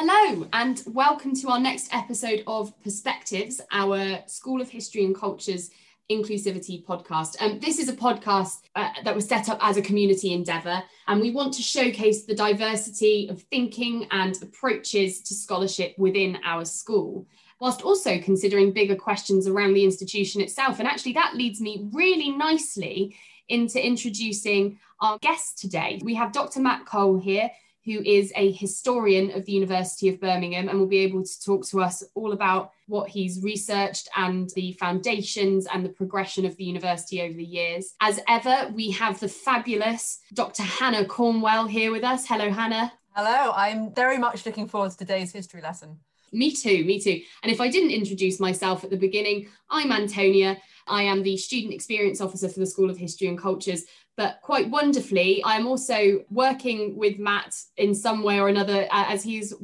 Hello, and welcome to our next episode of Perspectives, our School of History and Culture's inclusivity podcast. Um, this is a podcast uh, that was set up as a community endeavour, and we want to showcase the diversity of thinking and approaches to scholarship within our school, whilst also considering bigger questions around the institution itself. And actually, that leads me really nicely into introducing our guest today. We have Dr. Matt Cole here who is a historian of the University of Birmingham and will be able to talk to us all about what he's researched and the foundations and the progression of the university over the years. As ever, we have the fabulous Dr. Hannah Cornwell here with us. Hello, Hannah. Hello, I'm very much looking forward to today's history lesson. Me too, me too. And if I didn't introduce myself at the beginning, I'm Antonia. I am the Student Experience Officer for the School of History and Cultures, but quite wonderfully, I'm also working with Matt in some way or another uh, as he's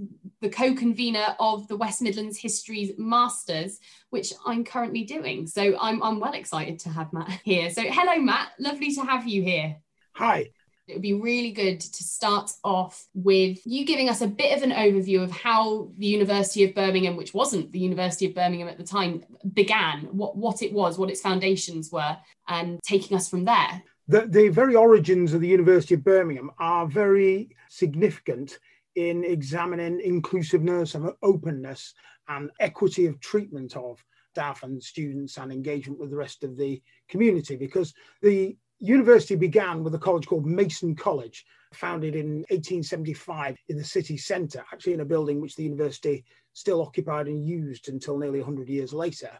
the co convenor of the West Midlands Histories Masters, which I'm currently doing. So I'm, I'm well excited to have Matt here. So, hello, Matt. Lovely to have you here. Hi. It would be really good to start off with you giving us a bit of an overview of how the University of Birmingham, which wasn't the University of Birmingham at the time, began, what, what it was, what its foundations were, and taking us from there the, the very origins of the University of Birmingham are very significant in examining inclusiveness and openness and equity of treatment of staff and students and engagement with the rest of the community because the university began with a college called Mason College, founded in 1875 in the city centre, actually in a building which the university still occupied and used until nearly 100 years later.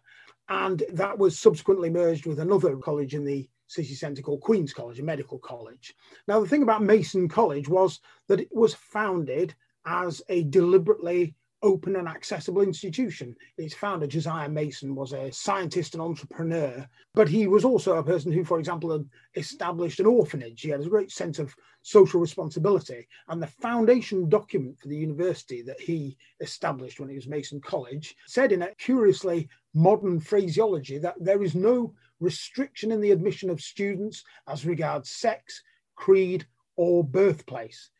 And that was subsequently merged with another college in the city centre called Queen's College, a medical college. Now, the thing about Mason College was that it was founded as a deliberately open and accessible institution. Its founder, Josiah Mason, was a scientist and entrepreneur, but he was also a person who, for example, had established an orphanage. He had a great sense of social responsibility. And the foundation document for the university that he established when he was Mason College said in a curiously modern phraseology that there is no restriction in the admission of students as regards sex, creed, or birthplace.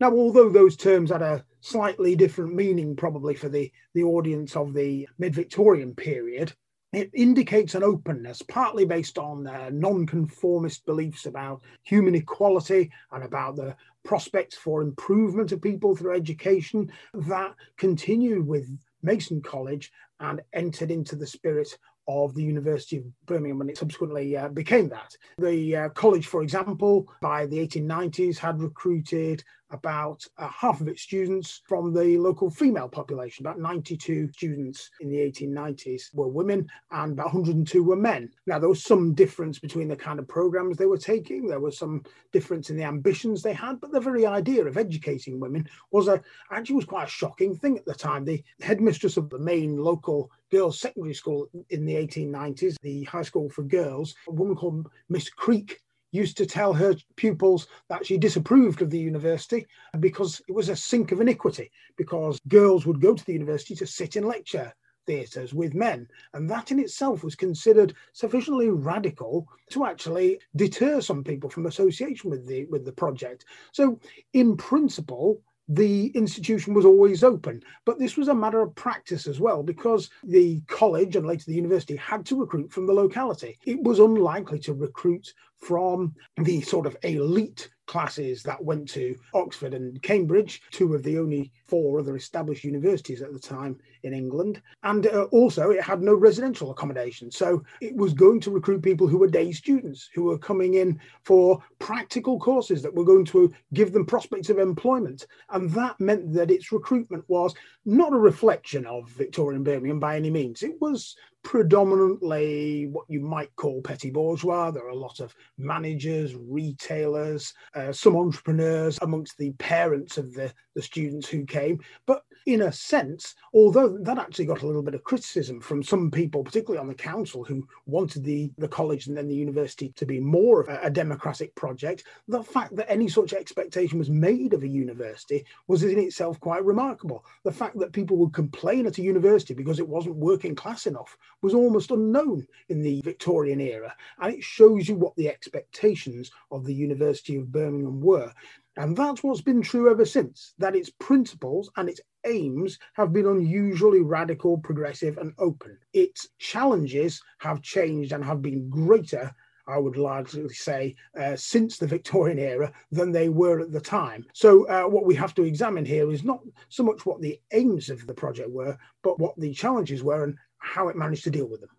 Now, although those terms had a slightly different meaning, probably for the, the audience of the mid Victorian period, it indicates an openness, partly based on uh, non-conformist beliefs about human equality and about the prospects for improvement of people through education, that continued with Mason College and entered into the spirit of the University of Birmingham when it subsequently uh, became that. The uh, college, for example, by the 1890s had recruited about uh, half of its students from the local female population. About 92 students in the 1890s were women and about 102 were men. Now, there was some difference between the kind of programs they were taking, there was some difference in the ambitions they had, but the very idea of educating women was a, actually was quite a shocking thing at the time. The headmistress of the main local girls' secondary school in the 1890s, the high school for girls, a woman called Miss Creak used to tell her pupils that she disapproved of the university because it was a sink of iniquity, because girls would go to the university to sit in lecture theatres with men. And that in itself was considered sufficiently radical to actually deter some people from association with the with the project. So in principle, the institution was always open. But this was a matter of practice as well, because the college and later the university had to recruit from the locality. It was unlikely to recruit from the sort of elite classes that went to Oxford and Cambridge, two of the only four other established universities at the time in England. And uh, also, it had no residential accommodation. So it was going to recruit people who were day students, who were coming in for practical courses that were going to give them prospects of employment. And that meant that its recruitment was not a reflection of Victorian Birmingham by any means. It was predominantly what you might call petty bourgeois. There are a lot of managers, retailers, uh, some entrepreneurs amongst the parents of the, the students who came. But in a sense, although that actually got a little bit of criticism from some people, particularly on the council, who wanted the, the college and then the university to be more of a, a democratic project, the fact that any such expectation was made of a university was in itself quite remarkable. The fact that people would complain at a university because it wasn't working class enough was almost unknown in the Victorian era. And it shows you what the expectations of the University of Birmingham were. And that's what's been true ever since, that its principles and its aims have been unusually radical, progressive, and open. Its challenges have changed and have been greater I would largely say, uh, since the Victorian era than they were at the time. So, uh, what we have to examine here is not so much what the aims of the project were, but what the challenges were and how it managed to deal with them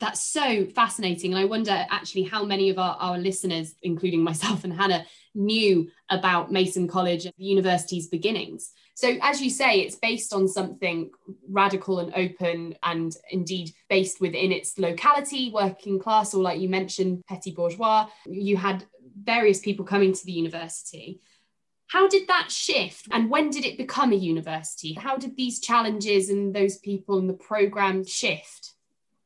that's so fascinating. And I wonder actually how many of our, our listeners, including myself and Hannah, knew about Mason College the university's beginnings. So, as you say, it's based on something radical and open, and indeed based within its locality, working class, or like you mentioned, petty bourgeois. You had various people coming to the university. How did that shift and when did it become a university? How did these challenges and those people and the program shift?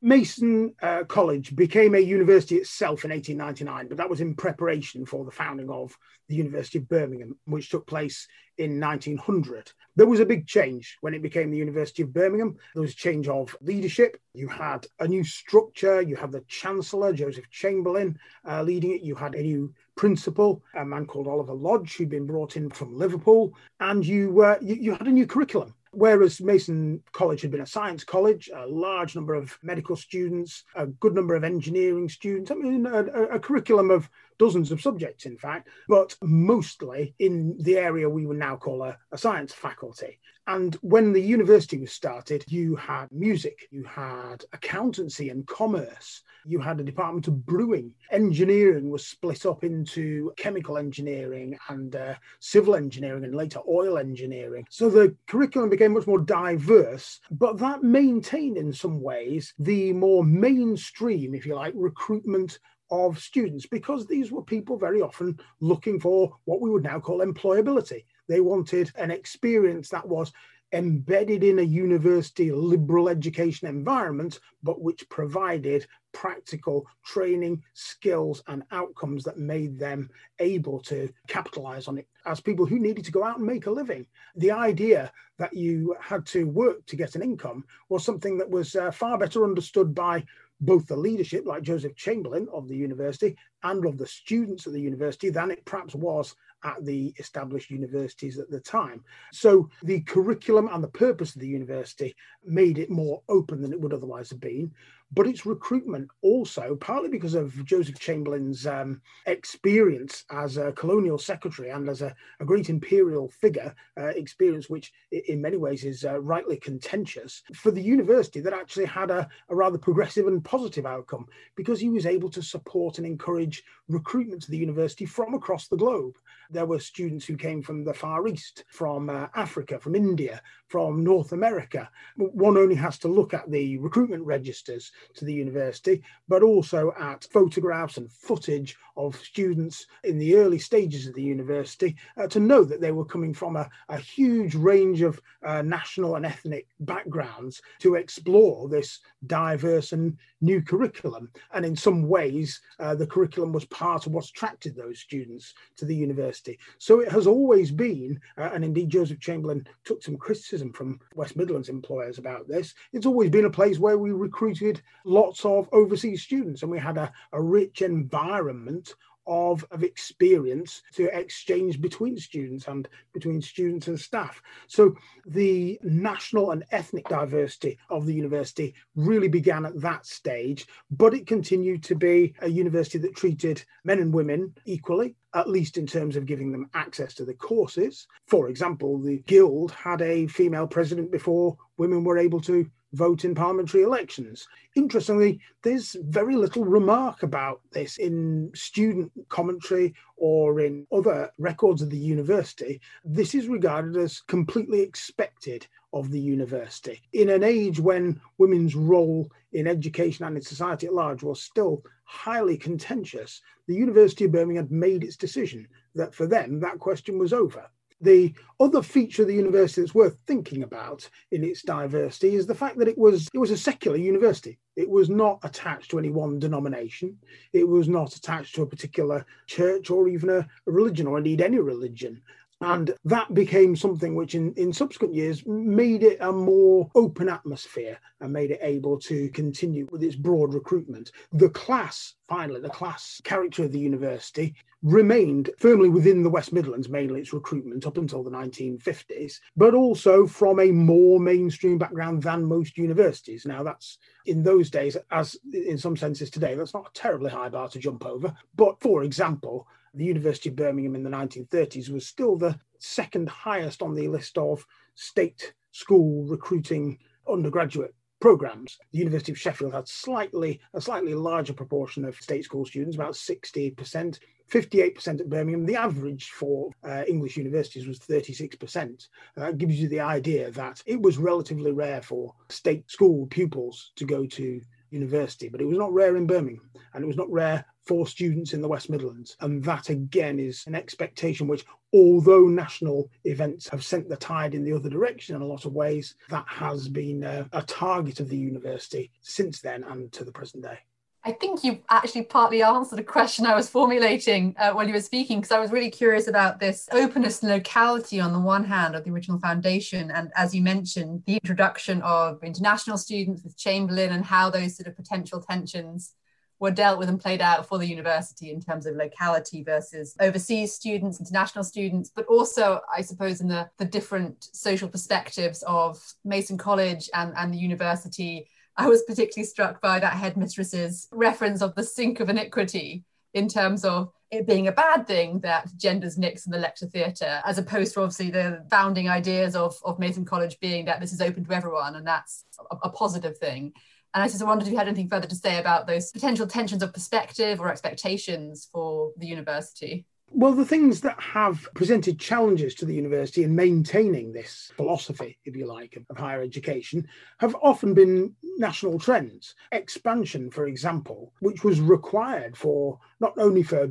Mason uh, College became a university itself in 1899, but that was in preparation for the founding of the University of Birmingham, which took place in 1900. There was a big change when it became the University of Birmingham. There was a change of leadership. You had a new structure. You had the Chancellor, Joseph Chamberlain, uh, leading it. You had a new principal, a man called Oliver Lodge, who'd been brought in from Liverpool, and you, uh, you, you had a new curriculum. Whereas Mason College had been a science college, a large number of medical students, a good number of engineering students, I mean, a, a, curriculum of dozens of subjects, in fact, but mostly in the area we would now call a, a science faculty. And when the university was started, you had music, you had accountancy and commerce, you had a department of brewing. Engineering was split up into chemical engineering and uh, civil engineering and later oil engineering. So the curriculum became much more diverse, but that maintained in some ways the more mainstream, if you like, recruitment of students because these were people very often looking for what we would now call employability. They wanted an experience that was embedded in a university liberal education environment, but which provided practical training, skills, and outcomes that made them able to capitalize on it as people who needed to go out and make a living. The idea that you had to work to get an income was something that was uh, far better understood by both the leadership, like Joseph Chamberlain of the university, and of the students at the university than it perhaps was at the established universities at the time. So the curriculum and the purpose of the university made it more open than it would otherwise have been but its recruitment also, partly because of Joseph Chamberlain's um, experience as a colonial secretary and as a, a great imperial figure, uh, experience which in many ways is uh, rightly contentious, for the university that actually had a, a rather progressive and positive outcome because he was able to support and encourage recruitment to the university from across the globe. There were students who came from the Far East, from uh, Africa, from India, from North America. One only has to look at the recruitment registers to the university, but also at photographs and footage of students in the early stages of the university uh, to know that they were coming from a, a huge range of uh, national and ethnic backgrounds to explore this diverse and new curriculum. And in some ways, uh, the curriculum was part of what attracted those students to the university. So it has always been, uh, and indeed Joseph Chamberlain took some criticism from West Midlands employers about this, it's always been a place where we recruited lots of overseas students and we had a, a rich environment of, of experience to exchange between students and between students and staff. So the national and ethnic diversity of the university really began at that stage, but it continued to be a university that treated men and women equally at least in terms of giving them access to the courses. For example, the Guild had a female president before women were able to vote in parliamentary elections. Interestingly, there's very little remark about this in student commentary or in other records of the university. This is regarded as completely expected of the university. In an age when women's role in education and in society at large was still highly contentious, the University of Birmingham made its decision that for them that question was over. The other feature of the university that's worth thinking about in its diversity is the fact that it was it was a secular university. It was not attached to any one denomination. It was not attached to a particular church or even a, a religion or indeed any religion. And that became something which, in, in subsequent years, made it a more open atmosphere and made it able to continue with its broad recruitment. The class, finally, the class character of the university remained firmly within the West Midlands, mainly its recruitment up until the 1950s, but also from a more mainstream background than most universities. Now, that's in those days, as in some senses today, that's not a terribly high bar to jump over. But for example, the University of Birmingham in the 1930s was still the second highest on the list of state school recruiting undergraduate programs. The University of Sheffield had slightly a slightly larger proportion of state school students, about 60%, 58% at Birmingham. The average for uh, English universities was 36%. Uh, that gives you the idea that it was relatively rare for state school pupils to go to university, but it was not rare in Birmingham and it was not rare for students in the West Midlands. And that again is an expectation which, although national events have sent the tide in the other direction in a lot of ways, that has been a, a target of the university since then and to the present day. I think you actually partly answered a question I was formulating uh, while you were speaking, because I was really curious about this openness and locality on the one hand of the original foundation. And as you mentioned, the introduction of international students with Chamberlain and how those sort of potential tensions were dealt with and played out for the university in terms of locality versus overseas students, international students, but also, I suppose, in the, the different social perspectives of Mason College and, and the university. I was particularly struck by that headmistress's reference of the sink of iniquity in terms of it being a bad thing that genders nix in the lecture theatre, as opposed to obviously the founding ideas of, of Mason College being that this is open to everyone and that's a, a positive thing. And I just wondered if you had anything further to say about those potential tensions of perspective or expectations for the university. Well, the things that have presented challenges to the university in maintaining this philosophy, if you like, of, higher education have often been national trends. Expansion, for example, which was required for not only for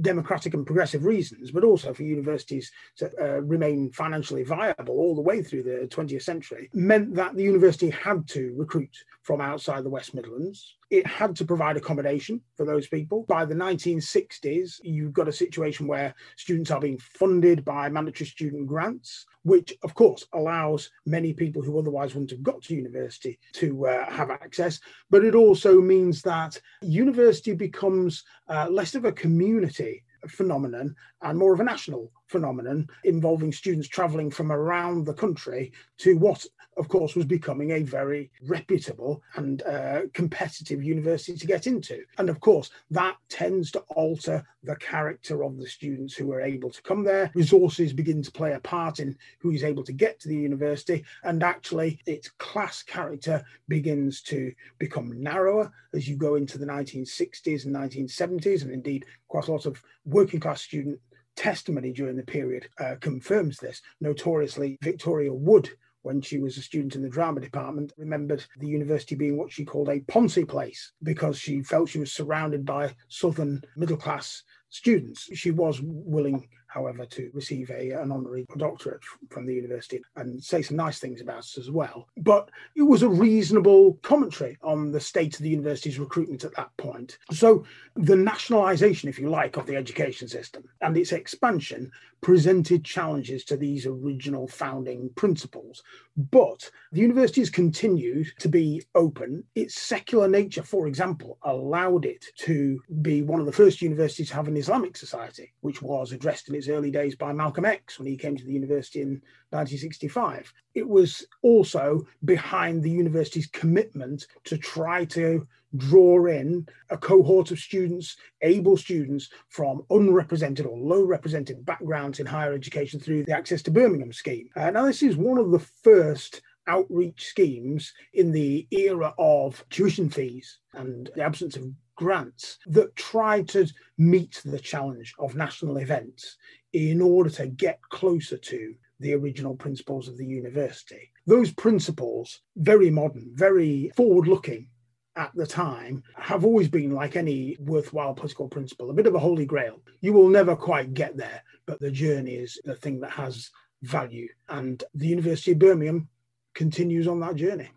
democratic and progressive reasons, but also for universities to uh, remain financially viable all the way through the 20th century, meant that the university had to recruit from outside the West Midlands. It had to provide accommodation for those people. By the 1960s, you've got a situation where students are being funded by mandatory student grants, which of course allows many people who otherwise wouldn't have got to university to uh, have access. But it also means that university becomes uh, less of a community phenomenon and more of a national phenomenon involving students travelling from around the country to what, of course, was becoming a very reputable and uh, competitive university to get into. And of course, that tends to alter the character of the students who are able to come there. Resources begin to play a part in who is able to get to the university, and actually, its class character begins to become narrower as you go into the 1960s and 1970s, and indeed, quite a lot of working class student testimony during the period uh, confirms this. Notoriously, Victoria Wood when she was a student in the drama department, remembered the university being what she called a Ponzi place because she felt she was surrounded by Southern middle class students. She was willing however, to receive a, an honorary doctorate from the university and say some nice things about us as well. But it was a reasonable commentary on the state of the university's recruitment at that point. So the nationalisation, if you like, of the education system and its expansion presented challenges to these original founding principles. But the university has continued to be open. Its secular nature, for example, allowed it to be one of the first universities to have an Islamic society, which was addressed in early days by Malcolm X when he came to the university in 1965. It was also behind the university's commitment to try to draw in a cohort of students, able students from unrepresented or low represented backgrounds in higher education through the Access to Birmingham scheme. Uh, now, this is one of the first outreach schemes in the era of tuition fees and the absence of grants that try to meet the challenge of national events in order to get closer to the original principles of the university. Those principles, very modern, very forward looking at the time, have always been like any worthwhile political principle, a bit of a holy grail. You will never quite get there, but the journey is the thing that has value. And the University of Birmingham continues on that journey.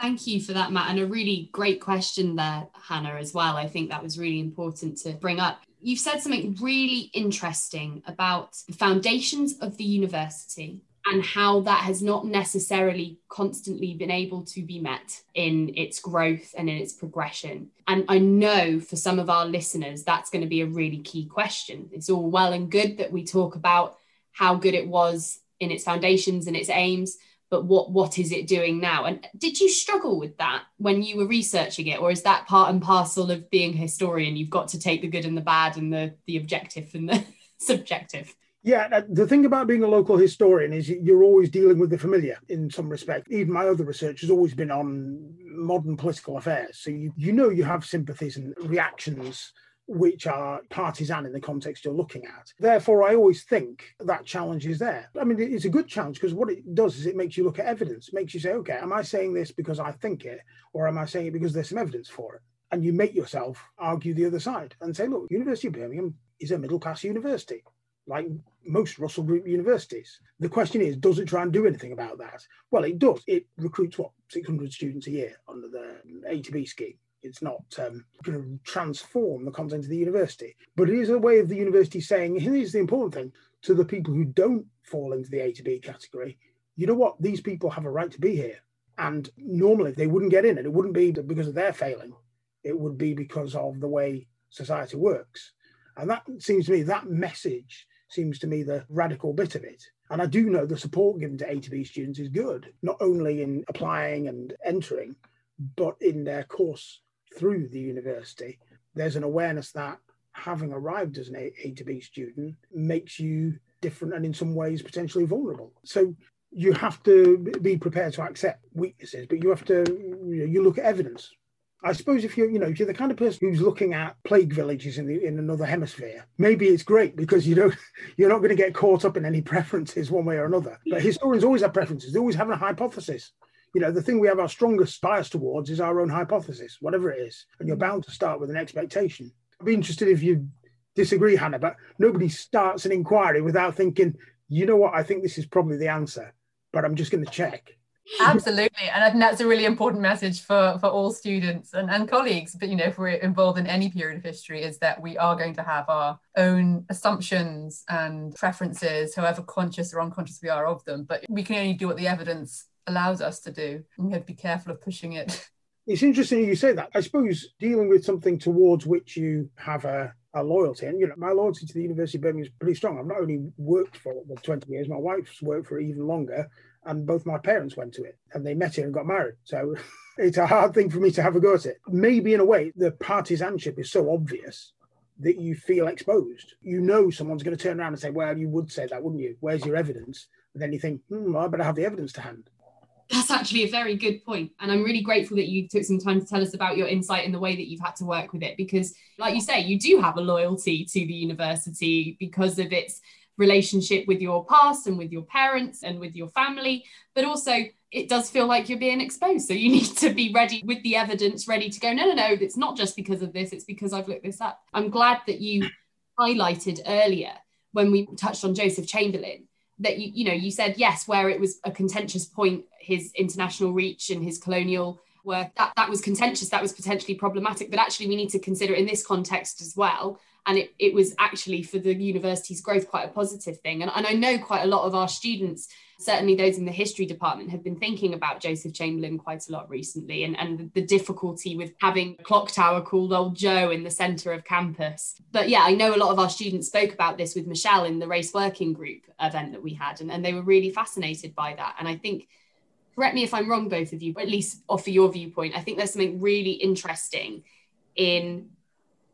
Thank you for that, Matt. And a really great question there, Hannah, as well. I think that was really important to bring up. you've said something really interesting about the foundations of the university and how that has not necessarily constantly been able to be met in its growth and in its progression. And I know for some of our listeners, that's going to be a really key question. It's all well and good that we talk about how good it was in its foundations and its aims, but what what is it doing now and did you struggle with that when you were researching it or is that part and parcel of being a historian you've got to take the good and the bad and the the objective and the subjective yeah, uh, the thing about being a local historian is you're always dealing with the familiar in some respect. Even my other research has always been on modern political affairs. So you, you know you have sympathies and reactions which are partisan in the context you're looking at. Therefore, I always think that challenge is there. I mean, it's a good challenge because what it does is it makes you look at evidence, makes you say, okay, am I saying this because I think it, or am I saying it because there's some evidence for it? And you make yourself argue the other side and say, look, University of Birmingham is a middle class university, like most Russell Group universities. The question is, does it try and do anything about that? Well, it does. It recruits what, 600 students a year under the A to B scheme. It's not um, going to transform the content of the university, but it is a way of the university saying, here's the important thing to the people who don't fall into the A to B category. You know what? These people have a right to be here. And normally they wouldn't get in, and it wouldn't be because of their failing. It would be because of the way society works. And that seems to me, that message seems to me the radical bit of it. And I do know the support given to A to B students is good, not only in applying and entering, but in their course through the university, there's an awareness that having arrived as an A, a to B student makes you different and in some ways potentially vulnerable. So you have to be prepared to accept weaknesses, but you have to you, know, you look at evidence. I suppose if you're, you know, if you're the kind of person who's looking at plague villages in the in another hemisphere, maybe it's great because you don't you're not going to get caught up in any preferences one way or another. But historians always have preferences. They always have a hypothesis you know, the thing we have our strongest bias towards is our own hypothesis, whatever it is. And you're bound to start with an expectation. I'd be interested if you disagree, Hannah, but nobody starts an inquiry without thinking, you know what, I think this is probably the answer, but I'm just going to check. Absolutely. And I think that's a really important message for, for all students and, and colleagues. But, you know, if we're involved in any period of history, is that we are going to have our own assumptions and preferences, however conscious or unconscious we are of them. But we can only do what the evidence allows us to do. And we have to be careful of pushing it. It's interesting you say that. I suppose dealing with something towards which you have a, a loyalty, and you know, my loyalty to the University of Birmingham is pretty strong. I've not only worked for it for 20 years, my wife's worked for even longer, and both my parents went to it and they met here and got married. So it's a hard thing for me to have a go at it. Maybe in a way, the partisanship is so obvious that you feel exposed. You know someone's going to turn around and say, Well, you would say that, wouldn't you? Where's your evidence? And then you think, hmm, I better have the evidence to hand. That's actually a very good point. And I'm really grateful that you took some time to tell us about your insight in the way that you've had to work with it. Because, like you say, you do have a loyalty to the university because of its relationship with your past and with your parents and with your family. But also, it does feel like you're being exposed. So you need to be ready with the evidence, ready to go, no, no, no, it's not just because of this, it's because I've looked this up. I'm glad that you highlighted earlier when we touched on Joseph Chamberlain that you you know you said yes where it was a contentious point his international reach and his colonial work that that was contentious that was potentially problematic but actually we need to consider it in this context as well and it, it was actually for the university's growth quite a positive thing and, and i know quite a lot of our students certainly those in the history department have been thinking about Joseph Chamberlain quite a lot recently and, and the difficulty with having a clock tower called Old Joe in the centre of campus. But yeah, I know a lot of our students spoke about this with Michelle in the race working group event that we had, and, and they were really fascinated by that. And I think, correct me if I'm wrong, both of you, but at least offer your viewpoint. I think there's something really interesting in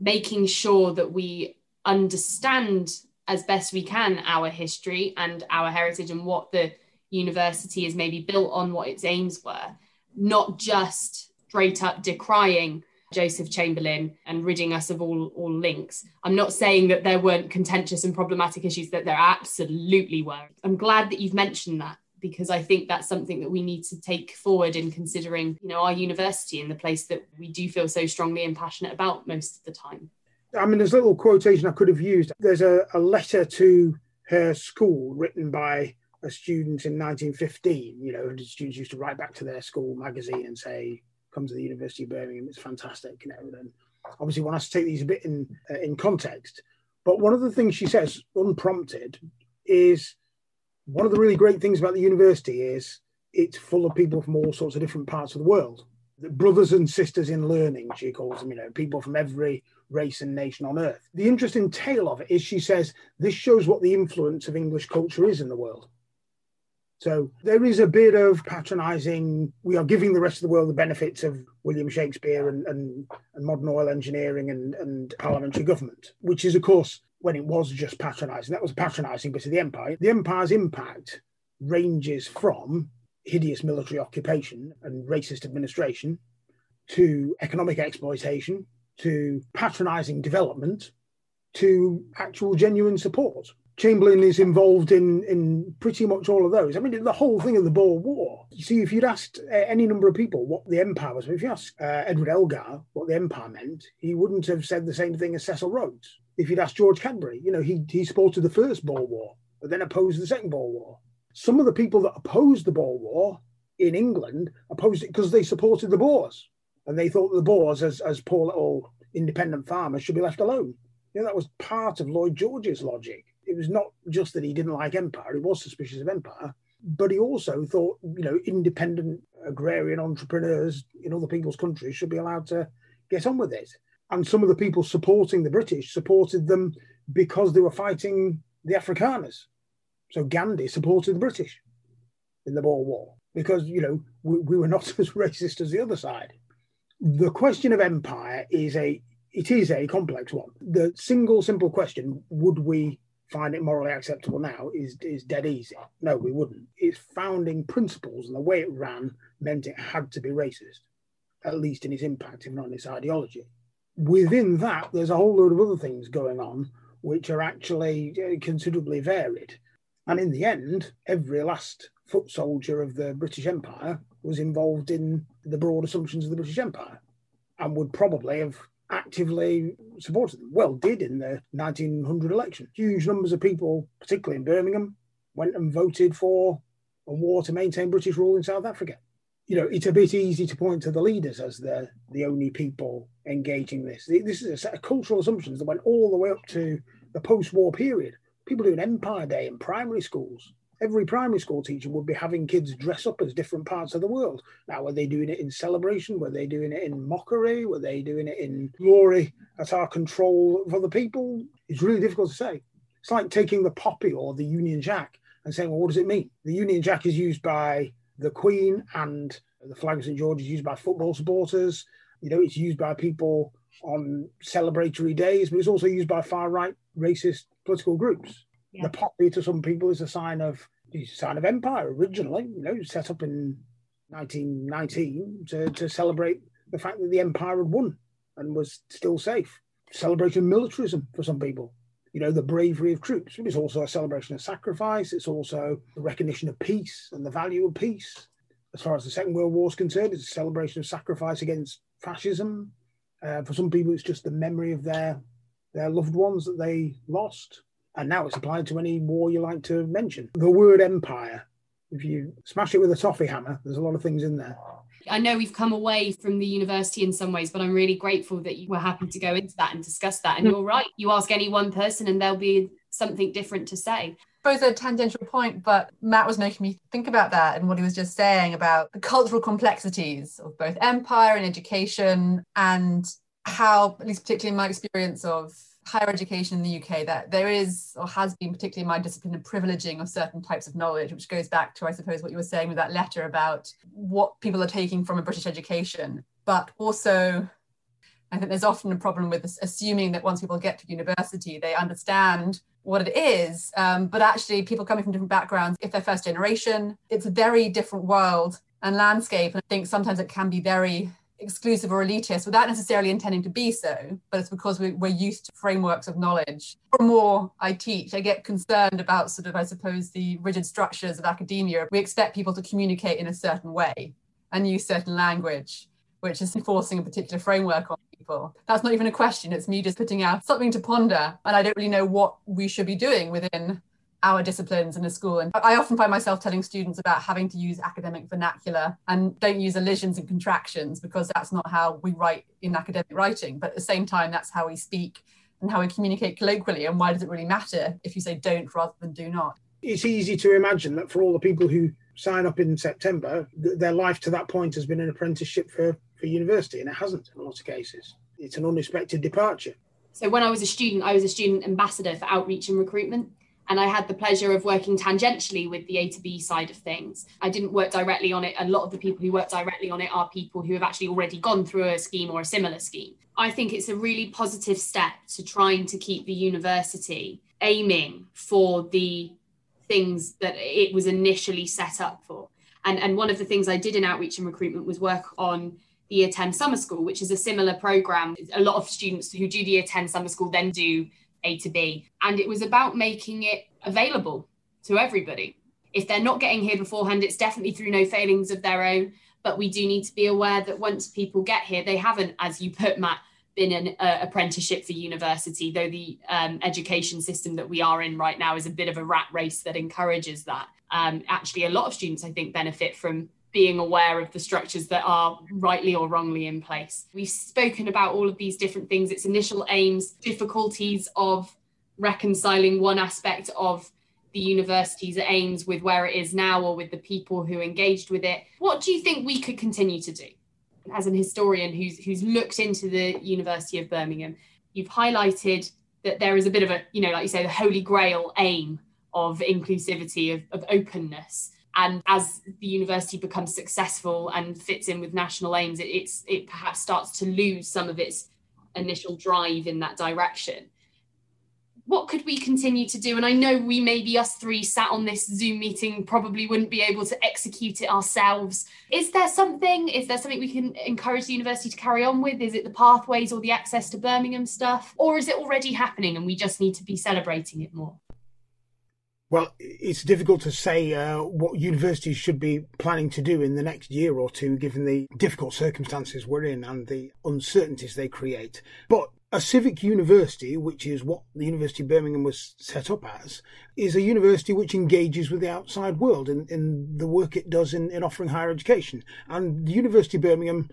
making sure that we understand as best we can our history and our heritage and what the university is maybe built on, what its aims were, not just straight up decrying Joseph Chamberlain and ridding us of all, all links. I'm not saying that there weren't contentious and problematic issues, that there absolutely were. I'm glad that you've mentioned that because I think that's something that we need to take forward in considering, you know, our university and the place that we do feel so strongly and passionate about most of the time. I mean, there's a little quotation I could have used. There's a, a letter to her school written by a student in 1915. You know, students used to write back to their school magazine and say, "Come to the University of Birmingham; it's fantastic," and everything. obviously one has to take these a bit in uh, in context. But one of the things she says, unprompted, is one of the really great things about the university is it's full of people from all sorts of different parts of the world. The brothers and sisters in learning, she calls them, you know, people from every race and nation on earth. The interesting tale of it is she says this shows what the influence of English culture is in the world. So there is a bit of patronizing. We are giving the rest of the world the benefits of William Shakespeare and, and, and modern oil engineering and, and parliamentary government, which is, of course, when it was just patronizing. That was patronizing bit of the empire. The empire's impact ranges from hideous military occupation and racist administration to economic exploitation to patronizing development to actual genuine support. Chamberlain is involved in in pretty much all of those. I mean, the whole thing of the Boer War. You see, if you'd asked uh, any number of people what the empire was, if you asked uh, Edward Elgar what the empire meant, he wouldn't have said the same thing as Cecil Rhodes. If you'd asked George Cadbury, you know, he he supported the first Boer War, but then opposed the second Boer War. Some of the people that opposed the Boer War in England opposed it because they supported the Boers, and they thought the Boers, as as poor little independent farmers, should be left alone. You know, that was part of Lloyd George's logic it was not just that he didn't like empire, he was suspicious of empire, but he also thought, you know, independent agrarian entrepreneurs in other people's countries should be allowed to get on with it. And some of the people supporting the British supported them because they were fighting the Afrikaners. So Gandhi supported the British in the Boer War because, you know, we, we were not as racist as the other side. The question of empire is a it is a complex one. The single simple question, would we find it morally acceptable now is is dead easy. No, we wouldn't. Its founding principles and the way it ran meant it had to be racist, at least in its impact, if not in its ideology. Within that, there's a whole load of other things going on which are actually uh, considerably varied. And in the end, every last foot soldier of the British Empire was involved in the broad assumptions of the British Empire and would probably have actively supported them. Well, did in the 1900 election. Huge numbers of people, particularly in Birmingham, went and voted for a war to maintain British rule in South Africa. You know, it's a bit easy to point to the leaders as the, the only people engaging this. This is a set of cultural assumptions that went all the way up to the post war period. People doing Empire Day in primary schools every primary school teacher would be having kids dress up as different parts of the world. Now, were they doing it in celebration? Were they doing it in mockery? Were they doing it in glory at our control of other people? It's really difficult to say. It's like taking the poppy or the Union Jack and saying, well, what does it mean? The Union Jack is used by the Queen and the flag of St. George is used by football supporters. You know, it's used by people on celebratory days, but it's also used by far right racist political groups. Yeah. The poppy to some people is a sign of a sign of empire originally, you know, set up in 1919 to, to celebrate the fact that the empire had won and was still safe. Celebrating militarism for some people, you know, the bravery of troops. It's also a celebration of sacrifice. It's also the recognition of peace and the value of peace. As far as the Second World War is concerned, it's a celebration of sacrifice against fascism. Uh, for some people, it's just the memory of their their loved ones that they lost and now it's applied to any war you like to mention. The word empire, if you smash it with a toffee hammer, there's a lot of things in there. I know we've come away from the university in some ways, but I'm really grateful that you were happy to go into that and discuss that. And mm. you're right, you ask any one person and there'll be something different to say. Both a tangential point, but Matt was making me think about that and what he was just saying about the cultural complexities of both empire and education and how, at least particularly in my experience of higher education in the UK that there is or has been, particularly in my discipline, a privileging of certain types of knowledge, which goes back to, I suppose, what you were saying with that letter about what people are taking from a British education. But also, I think there's often a problem with assuming that once people get to university, they understand what it is. Um, but actually, people coming from different backgrounds, if they're first generation, it's a very different world and landscape. And I think sometimes it can be very exclusive or elitist without necessarily intending to be so, but it's because we, are used to frameworks of knowledge. The more I teach, I get concerned about sort of, I suppose, the rigid structures of academia. We expect people to communicate in a certain way and use certain language, which is enforcing a particular framework on people. That's not even a question. It's me just putting out something to ponder. And I don't really know what we should be doing within our disciplines in a school. And I often find myself telling students about having to use academic vernacular and don't use elisions and contractions because that's not how we write in academic writing. But at the same time, that's how we speak and how we communicate colloquially. And why does it really matter if you say don't rather than do not? It's easy to imagine that for all the people who sign up in September, their life to that point has been an apprenticeship for, for university, and it hasn't in a lot of cases. It's an unexpected departure. So, when I was a student, I was a student ambassador for outreach and recruitment. And I had the pleasure of working tangentially with the A to B side of things. I didn't work directly on it. A lot of the people who work directly on it are people who have actually already gone through a scheme or a similar scheme. I think it's a really positive step to trying to keep the university aiming for the things that it was initially set up for. And, and one of the things I did in outreach and recruitment was work on the Year 10 Summer School, which is a similar program. A lot of students who do the Year 10 Summer School then do A to B. And it was about making it available to everybody. If they're not getting here beforehand, it's definitely through no failings of their own. But we do need to be aware that once people get here, they haven't, as you put, Matt, been an uh, apprenticeship for university, though the um, education system that we are in right now is a bit of a rat race that encourages that. Um, actually, a lot of students, I think, benefit from being aware of the structures that are rightly or wrongly in place. We've spoken about all of these different things, its initial aims, difficulties of reconciling one aspect of the university's aims with where it is now or with the people who engaged with it. What do you think we could continue to do? as an historian who's who's looked into the University of Birmingham, you've highlighted that there is a bit of a, you know, like you say, the holy grail aim of inclusivity, of, of openness. And as the university becomes successful and fits in with national aims, it, it's it perhaps starts to lose some of its initial drive in that direction what could we continue to do? And I know we maybe us three sat on this Zoom meeting probably wouldn't be able to execute it ourselves. Is there something? Is there something we can encourage the university to carry on with? Is it the pathways or the access to Birmingham stuff? Or is it already happening and we just need to be celebrating it more? Well, it's difficult to say uh, what universities should be planning to do in the next year or two, given the difficult circumstances we're in and the uncertainties they create. But a civic university, which is what the University of Birmingham was set up as, is a university which engages with the outside world in, in the work it does in, in offering higher education. And the University of Birmingham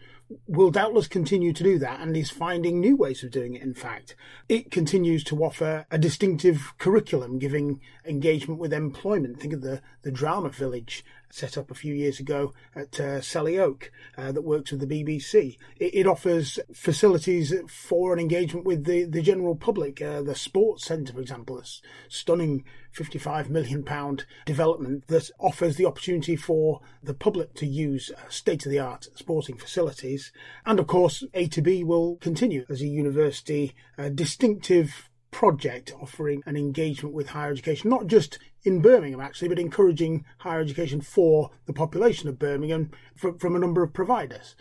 will doubtless continue to do that and is finding new ways of doing it, in fact. It continues to offer a distinctive curriculum giving engagement with employment. Think of the, the drama village set up a few years ago at uh, Selly Oak uh, that works with the BBC. It, it, offers facilities for an engagement with the, the general public. Uh, the Sports Centre, for example, a stunning 55 million pound development that offers the opportunity for the public to use state of the art sporting facilities. And of course, A to B will continue as a university distinctive project offering an engagement with higher education, not just in Birmingham actually, but encouraging higher education for the population of Birmingham from, from a number of providers.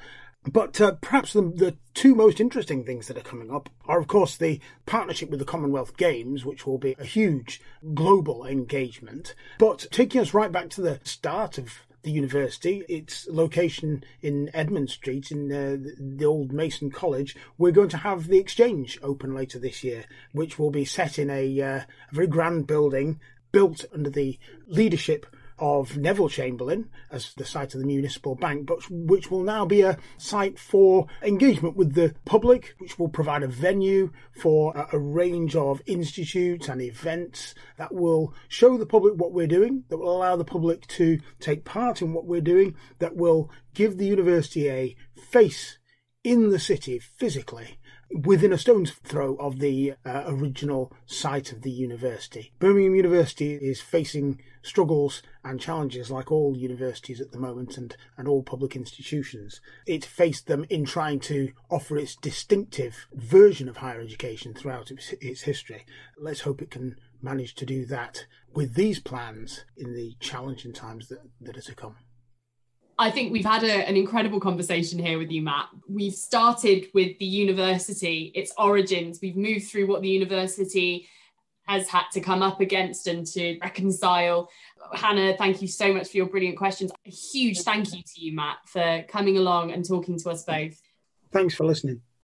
But uh, perhaps the, the, two most interesting things that are coming up are, of course, the partnership with the Commonwealth Games, which will be a huge global engagement. But taking us right back to the start of the university, its location in Edmund Street in uh, the old Mason College, we're going to have the exchange open later this year, which will be set in a, uh, a very grand building built under the leadership of Neville Chamberlain as the site of the municipal bank, but which will now be a site for engagement with the public, which will provide a venue for a, a, range of institutes and events that will show the public what we're doing, that will allow the public to take part in what we're doing, that will give the university a face in the city physically within a stone's throw of the uh, original site of the university. Birmingham University is facing struggles and challenges like all universities at the moment and, and all public institutions. It faced them in trying to offer its distinctive version of higher education throughout its, its history. Let's hope it can manage to do that with these plans in the challenging times that, that are to come. I think we've had a, an incredible conversation here with you, Matt. We've started with the university, its origins. We've moved through what the university has had to come up against and to reconcile. Hannah, thank you so much for your brilliant questions. A huge thank you to you, Matt, for coming along and talking to us both. Thanks for listening.